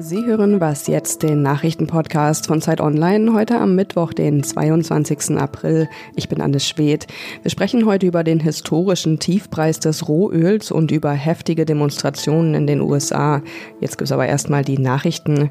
Sie hören was jetzt, den Nachrichtenpodcast von Zeit Online, heute am Mittwoch, den 22. April. Ich bin Anne Schwedt. Wir sprechen heute über den historischen Tiefpreis des Rohöls und über heftige Demonstrationen in den USA. Jetzt gibt's aber erstmal die Nachrichten.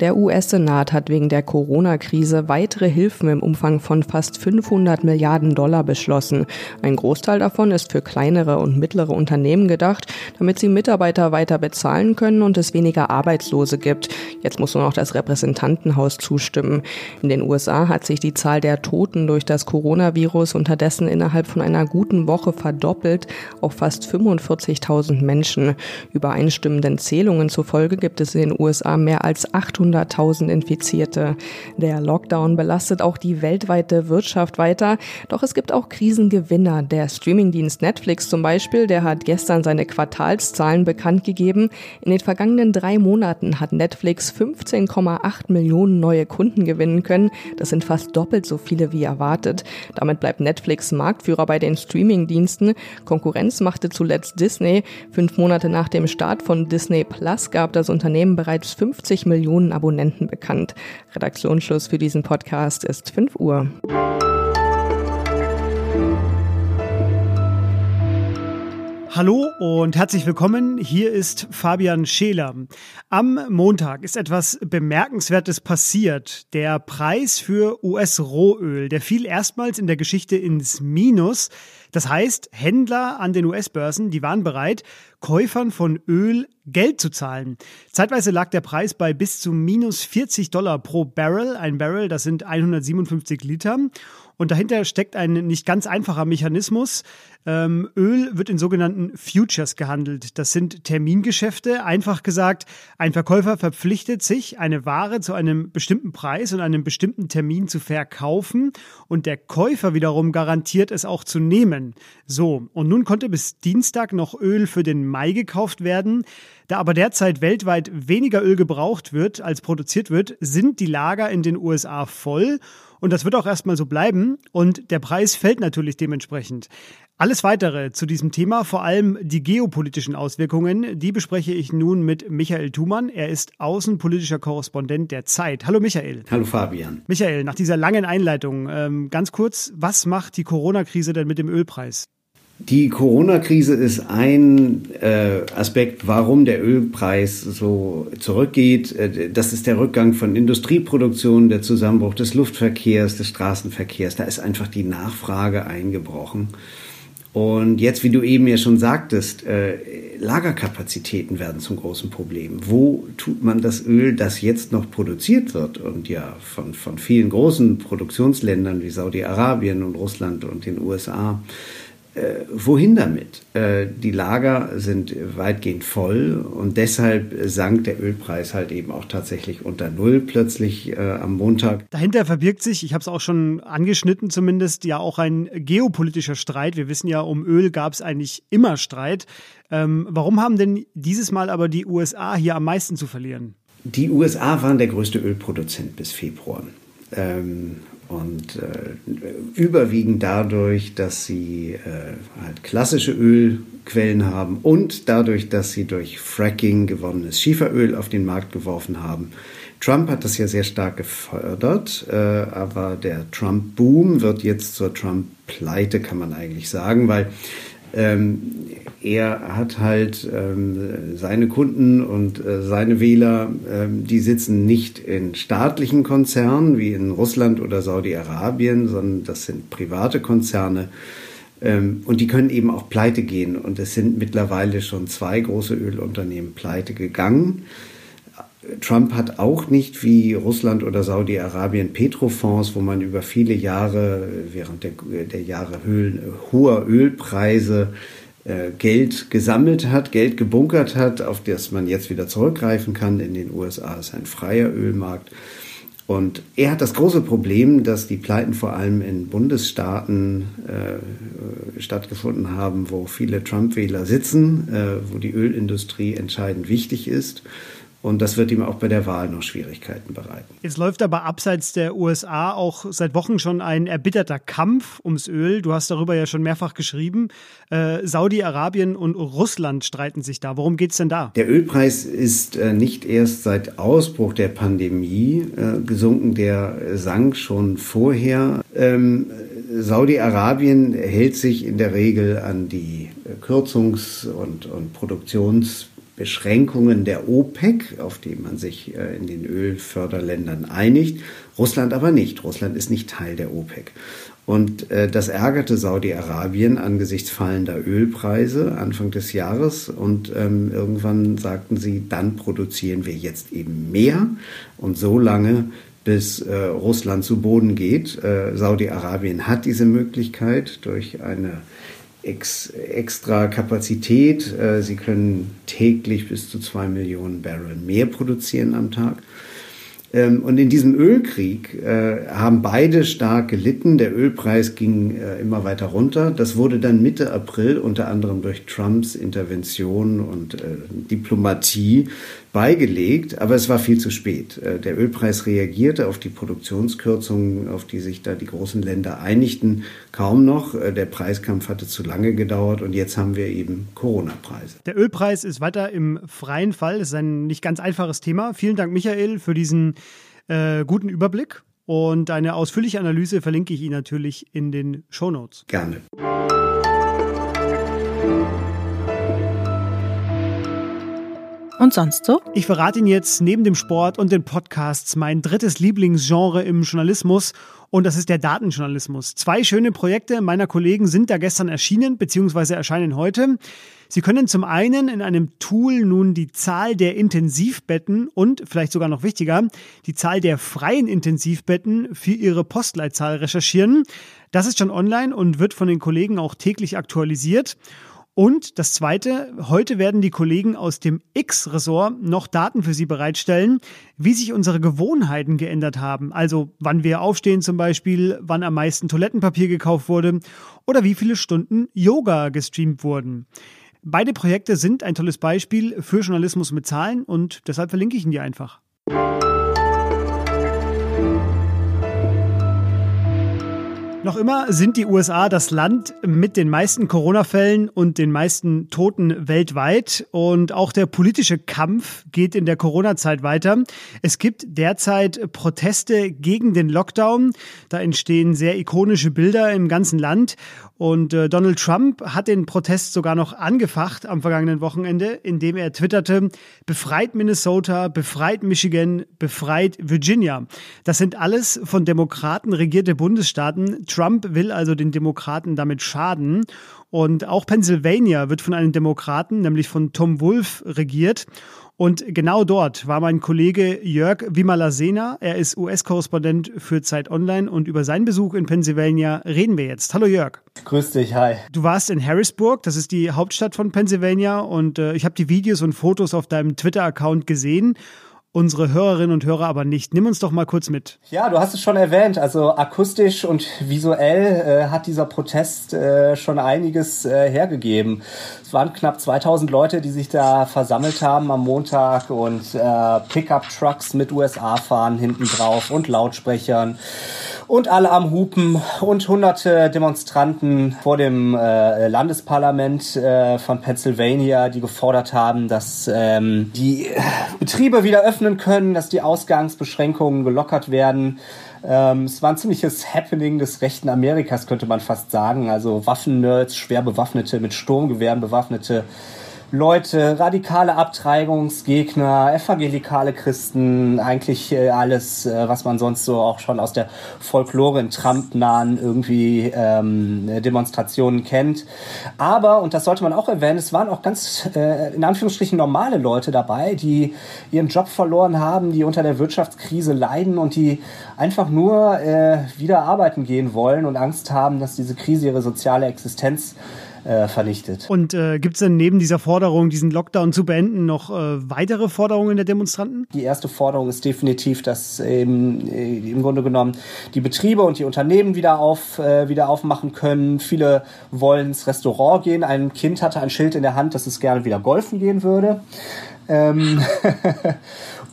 Der US-Senat hat wegen der Corona-Krise weitere Hilfen im Umfang von fast 500 Milliarden Dollar beschlossen. Ein Großteil davon ist für kleinere und mittlere Unternehmen gedacht, damit sie Mitarbeiter weiter bezahlen können und es weniger Arbeitslose gibt. Jetzt muss nur noch das Repräsentantenhaus zustimmen. In den USA hat sich die Zahl der Toten durch das Coronavirus unterdessen innerhalb von einer guten Woche verdoppelt auf fast 45.000 Menschen. Übereinstimmenden Zählungen zufolge gibt es in den USA mehr als 800.000 Infizierte. Der Lockdown belastet auch die weltweite Wirtschaft weiter, doch es gibt auch Krisengewinner. Der Streamingdienst Netflix zum Beispiel, der hat gestern seine Quartalszahlen bekannt gegeben. In den vergangenen drei Monaten hat Netflix 15,8 Millionen neue Kunden gewinnen können. Das sind fast doppelt so viele wie erwartet. Damit bleibt Netflix Marktführer bei den Streaming-Diensten. Konkurrenz machte zuletzt Disney. Fünf Monate nach dem Start von Disney Plus gab das Unternehmen bereits 50 Millionen Abonnenten bekannt. Redaktionsschluss für diesen Podcast ist 5 Uhr. Hallo und herzlich willkommen. Hier ist Fabian Scheler. Am Montag ist etwas Bemerkenswertes passiert. Der Preis für US-Rohöl, der fiel erstmals in der Geschichte ins Minus. Das heißt, Händler an den US-Börsen, die waren bereit, Käufern von Öl Geld zu zahlen. Zeitweise lag der Preis bei bis zu minus 40 Dollar pro Barrel. Ein Barrel, das sind 157 Liter. Und dahinter steckt ein nicht ganz einfacher Mechanismus. Ähm, Öl wird in sogenannten Futures gehandelt. Das sind Termingeschäfte. Einfach gesagt, ein Verkäufer verpflichtet sich, eine Ware zu einem bestimmten Preis und einem bestimmten Termin zu verkaufen und der Käufer wiederum garantiert es auch zu nehmen. So, und nun konnte bis Dienstag noch Öl für den Mai gekauft werden. Da aber derzeit weltweit weniger Öl gebraucht wird, als produziert wird, sind die Lager in den USA voll und das wird auch erstmal so bleiben und der Preis fällt natürlich dementsprechend. Alles weitere zu diesem Thema, vor allem die geopolitischen Auswirkungen, die bespreche ich nun mit Michael Thumann. Er ist außenpolitischer Korrespondent der Zeit. Hallo Michael. Hallo Fabian. Michael, nach dieser langen Einleitung, ähm, ganz kurz, was macht die Corona-Krise denn mit dem Ölpreis? Die Corona-Krise ist ein äh, Aspekt, warum der Ölpreis so zurückgeht. Äh, das ist der Rückgang von Industrieproduktion, der Zusammenbruch des Luftverkehrs, des Straßenverkehrs. Da ist einfach die Nachfrage eingebrochen. Und jetzt, wie du eben ja schon sagtest, äh, Lagerkapazitäten werden zum großen Problem. Wo tut man das Öl, das jetzt noch produziert wird und ja von, von vielen großen Produktionsländern wie Saudi-Arabien und Russland und den USA äh, wohin damit? Äh, die Lager sind weitgehend voll und deshalb sank der Ölpreis halt eben auch tatsächlich unter Null plötzlich äh, am Montag. Dahinter verbirgt sich, ich habe es auch schon angeschnitten zumindest, ja auch ein geopolitischer Streit. Wir wissen ja, um Öl gab es eigentlich immer Streit. Ähm, warum haben denn dieses Mal aber die USA hier am meisten zu verlieren? Die USA waren der größte Ölproduzent bis Februar. Ähm, und äh, überwiegend dadurch, dass sie äh, halt klassische Ölquellen haben und dadurch, dass sie durch Fracking gewonnenes Schieferöl auf den Markt geworfen haben. Trump hat das ja sehr stark gefördert, äh, aber der Trump-Boom wird jetzt zur Trump-Pleite, kann man eigentlich sagen, weil ähm, er hat halt ähm, seine Kunden und äh, seine Wähler, ähm, die sitzen nicht in staatlichen Konzernen wie in Russland oder Saudi-Arabien, sondern das sind private Konzerne. Ähm, und die können eben auch pleite gehen. Und es sind mittlerweile schon zwei große Ölunternehmen pleite gegangen. Trump hat auch nicht wie Russland oder Saudi-Arabien Petrofonds, wo man über viele Jahre, während der, der Jahre Höhlen, hoher Ölpreise, äh, Geld gesammelt hat, Geld gebunkert hat, auf das man jetzt wieder zurückgreifen kann. In den USA ist ein freier Ölmarkt. Und er hat das große Problem, dass die Pleiten vor allem in Bundesstaaten äh, stattgefunden haben, wo viele Trump-Wähler sitzen, äh, wo die Ölindustrie entscheidend wichtig ist. Und das wird ihm auch bei der Wahl noch Schwierigkeiten bereiten. Jetzt läuft aber abseits der USA auch seit Wochen schon ein erbitterter Kampf ums Öl. Du hast darüber ja schon mehrfach geschrieben. Äh, Saudi-Arabien und Russland streiten sich da. Worum geht es denn da? Der Ölpreis ist äh, nicht erst seit Ausbruch der Pandemie äh, gesunken. Der sank schon vorher. Ähm, Saudi-Arabien hält sich in der Regel an die Kürzungs- und, und Produktions- Beschränkungen der OPEC, auf die man sich äh, in den Ölförderländern einigt. Russland aber nicht. Russland ist nicht Teil der OPEC. Und äh, das ärgerte Saudi-Arabien angesichts fallender Ölpreise Anfang des Jahres. Und ähm, irgendwann sagten sie, dann produzieren wir jetzt eben mehr und so lange, bis äh, Russland zu Boden geht. Äh, Saudi-Arabien hat diese Möglichkeit durch eine ex, extra Kapazität. Äh, sie können täglich bis zu zwei Millionen Barrel mehr produzieren am Tag. Ähm, und in diesem Ölkrieg äh, haben beide stark gelitten. Der Ölpreis ging äh, immer weiter runter. Das wurde dann Mitte April unter anderem durch Trumps Intervention und Diplomatie beigelegt, aber es war viel zu spät. Äh, der Ölpreis reagierte auf die Produktionskürzungen, auf die sich da die großen Länder einigten, kaum noch. Äh, der Preiskampf hatte zu lange gedauert und jetzt haben wir eben Corona-Preise. Der Ölpreis ist weiter im freien Fall. Das ist ein nicht ganz einfaches Thema. Vielen Dank, Michael, für diesen äh, guten Überblick. Und eine ausführliche Analyse verlinke ich Ihnen natürlich in den Show Notes. Gerne. Und sonst so? Ich verrate Ihnen jetzt neben dem Sport und den Podcasts mein drittes Lieblingsgenre im Journalismus und das ist der Datenjournalismus. Zwei schöne Projekte meiner Kollegen sind da gestern erschienen bzw. erscheinen heute. Sie können zum einen in einem Tool nun die Zahl der Intensivbetten und vielleicht sogar noch wichtiger, die Zahl der freien Intensivbetten für Ihre Postleitzahl recherchieren. Das ist schon online und wird von den Kollegen auch täglich aktualisiert. Und das Zweite, heute werden die Kollegen aus dem X-Ressort noch Daten für Sie bereitstellen, wie sich unsere Gewohnheiten geändert haben. Also wann wir aufstehen zum Beispiel, wann am meisten Toilettenpapier gekauft wurde oder wie viele Stunden Yoga gestreamt wurden. Beide Projekte sind ein tolles Beispiel für Journalismus mit Zahlen und deshalb verlinke ich Ihnen die einfach. Noch immer sind die USA das Land mit den meisten Corona-Fällen und den meisten Toten weltweit. Und auch der politische Kampf geht in der Corona-Zeit weiter. Es gibt derzeit Proteste gegen den Lockdown. Da entstehen sehr ikonische Bilder im ganzen Land. Und äh, Donald Trump hat den Protest sogar noch angefacht am vergangenen Wochenende, indem er twitterte, befreit Minnesota, befreit Michigan, befreit Virginia. Das sind alles von Demokraten regierte Bundesstaaten. Trump will also den Demokraten damit schaden. Und auch Pennsylvania wird von einem Demokraten, nämlich von Tom Wolf, regiert. Und genau dort war mein Kollege Jörg Wimalasena. Er ist US-Korrespondent für Zeit Online und über seinen Besuch in Pennsylvania reden wir jetzt. Hallo Jörg. Grüß dich, hi. Du warst in Harrisburg, das ist die Hauptstadt von Pennsylvania und äh, ich habe die Videos und Fotos auf deinem Twitter-Account gesehen unsere Hörerinnen und Hörer aber nicht. Nimm uns doch mal kurz mit. Ja, du hast es schon erwähnt. Also akustisch und visuell äh, hat dieser Protest äh, schon einiges äh, hergegeben. Es waren knapp 2000 Leute, die sich da versammelt haben am Montag und äh, Pickup-Trucks mit USA-Fahren hinten drauf und Lautsprechern und alle am Hupen und hunderte Demonstranten vor dem äh, Landesparlament äh, von Pennsylvania, die gefordert haben, dass ähm, die Betriebe wieder öffnen können, dass die Ausgangsbeschränkungen gelockert werden. Ähm, es war ein ziemliches Happening des rechten Amerikas, könnte man fast sagen. Also Waffennerds, schwer bewaffnete, mit Sturmgewehren bewaffnete Leute, radikale Abtreibungsgegner, evangelikale Christen, eigentlich äh, alles, äh, was man sonst so auch schon aus der Folklore in Trump-nahen irgendwie ähm, Demonstrationen kennt. Aber, und das sollte man auch erwähnen, es waren auch ganz äh, in Anführungsstrichen normale Leute dabei, die ihren Job verloren haben, die unter der Wirtschaftskrise leiden und die einfach nur äh, wieder arbeiten gehen wollen und Angst haben, dass diese Krise ihre soziale Existenz äh, vernichtet. Und äh, gibt es denn neben dieser Forderung, diesen Lockdown zu beenden, noch äh, weitere Forderungen der Demonstranten? Die erste Forderung ist definitiv, dass eben, äh, im Grunde genommen die Betriebe und die Unternehmen wieder auf äh, wieder aufmachen können. Viele wollen ins Restaurant gehen. Ein Kind hatte ein Schild in der Hand, dass es gerne wieder golfen gehen würde. Ähm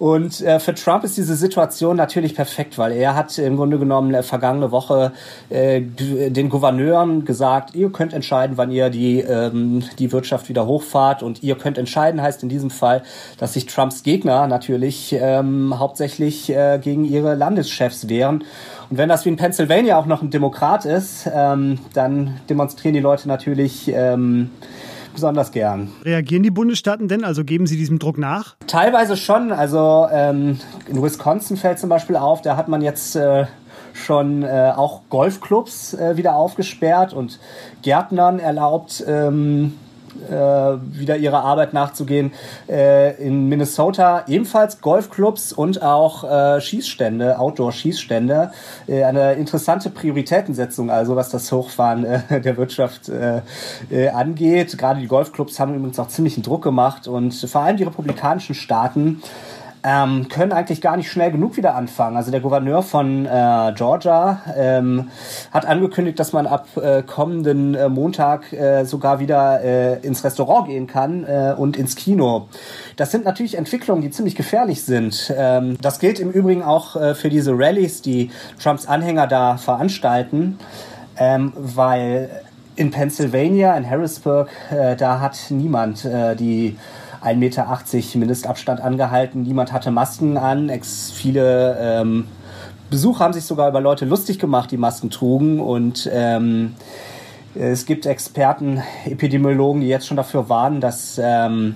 Und äh, für Trump ist diese Situation natürlich perfekt, weil er hat im Grunde genommen äh, vergangene Woche äh, den Gouverneuren gesagt, ihr könnt entscheiden, wann ihr die, ähm, die Wirtschaft wieder hochfahrt. Und ihr könnt entscheiden heißt in diesem Fall, dass sich Trumps Gegner natürlich ähm, hauptsächlich äh, gegen ihre Landeschefs wehren. Und wenn das wie in Pennsylvania auch noch ein Demokrat ist, ähm, dann demonstrieren die Leute natürlich ähm, besonders gern. Reagieren die Bundesstaaten denn? Also geben sie diesem Druck nach? Teilweise schon. Also ähm, in Wisconsin fällt zum Beispiel auf, da hat man jetzt äh, schon äh, auch Golfclubs äh, wieder aufgesperrt und Gärtnern erlaubt, ähm, äh, wieder ihrer Arbeit nachzugehen. Äh, in Minnesota ebenfalls Golfclubs und auch äh, Schießstände, Outdoor-Schießstände. Äh, eine interessante Prioritätensetzung, also was das Hochfahren äh, der Wirtschaft äh, äh, angeht. Gerade die Golfclubs haben übrigens auch ziemlichen Druck gemacht und vor allem die republikanischen Staaten ähm, können eigentlich gar nicht schnell genug wieder anfangen. Also der Gouverneur von äh, Georgia ähm, hat angekündigt, dass man ab äh, kommenden äh, Montag äh, sogar wieder äh, ins Restaurant gehen kann äh, und ins Kino. Das sind natürlich Entwicklungen, die ziemlich gefährlich sind. Ähm, das gilt im Übrigen auch für diese Rallyes, die Trumps Anhänger da veranstalten, ähm, weil in Pennsylvania, in Harrisburg, da hat niemand die 1,80 Meter Mindestabstand angehalten. Niemand hatte Masken an. Ex viele ähm, Besucher haben sich sogar über Leute lustig gemacht, die Masken trugen. Und ähm, es gibt Experten, Epidemiologen, die jetzt schon dafür warnen, dass ähm,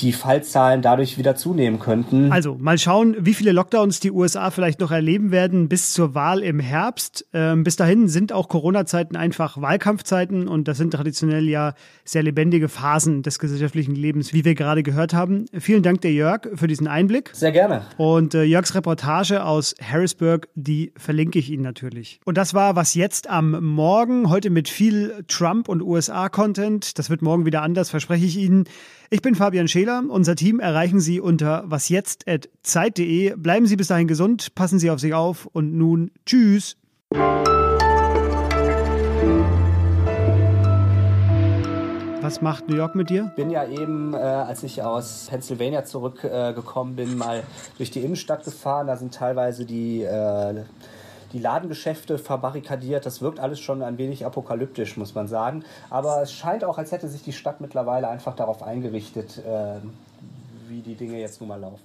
die Fallzahlen dadurch wieder zunehmen könnten. Also mal schauen, wie viele Lockdowns die USA vielleicht noch erleben werden bis zur Wahl im Herbst. Ähm, bis dahin sind auch Corona-Zeiten einfach Wahlkampfzeiten und das sind traditionell ja sehr lebendige Phasen des gesellschaftlichen Lebens, wie wir gerade gehört haben. Vielen Dank der Jörg für diesen Einblick. Sehr gerne. Und äh, Jörgs Reportage aus Harrisburg, die verlinke ich Ihnen natürlich. Und das war was jetzt am Morgen, heute mit viel Trump und USA-Content. Das wird morgen wieder anders, verspreche ich Ihnen. Ich bin Fabian Scheler. Unser Team erreichen Sie unter wasjetzt.zeit.de. Bleiben Sie bis dahin gesund, passen Sie auf sich auf und nun tschüss. Was macht New York mit dir? Bin ja eben, äh, als ich aus Pennsylvania zurückgekommen äh, bin, mal durch die Innenstadt gefahren. Da sind teilweise die äh, die Ladengeschäfte verbarrikadiert. Das wirkt alles schon ein wenig apokalyptisch, muss man sagen. Aber es scheint auch, als hätte sich die Stadt mittlerweile einfach darauf eingerichtet, äh, wie die Dinge jetzt nun mal laufen.